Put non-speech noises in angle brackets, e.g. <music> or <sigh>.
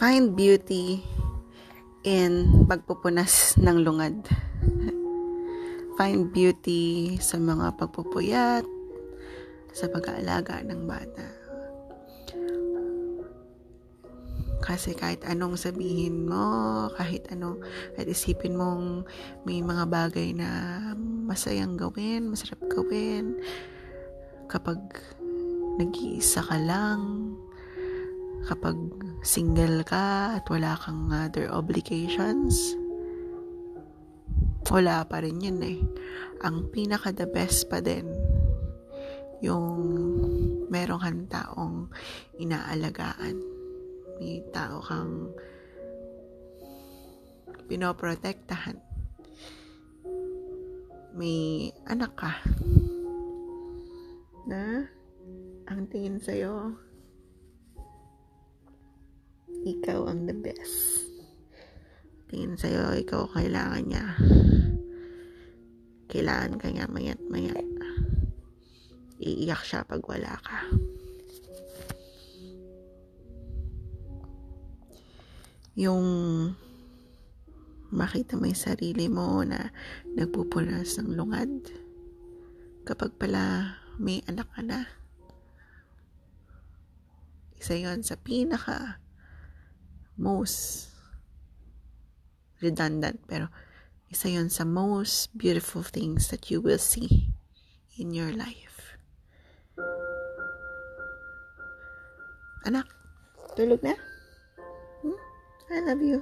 find beauty in pagpupunas <laughs> ng lungad. Find beauty sa mga pagpupuyat, sa pag-aalaga ng bata. Kasi kahit anong sabihin mo, kahit anong, kahit isipin mong may mga bagay na masayang gawin, masarap gawin, kapag nag-iisa ka lang, kapag single ka at wala kang other obligations, wala pa rin yun eh. Ang pinaka the best pa din, yung meron kang taong inaalagaan. May tao kang pinoprotektahan. May anak ka na ang tingin sa'yo ikaw ang the best. Tingin sa'yo, ikaw kailangan niya. Kailangan ka niya mayat mayat. Iiyak siya pag wala ka. Yung makita mo yung sarili mo na nagpupunas ng lungad kapag pala may anak ka na. Isa yon sa pinaka most redundant pero isa yon sa most beautiful things that you will see in your life. Anak, tulog na? Hmm? I love you.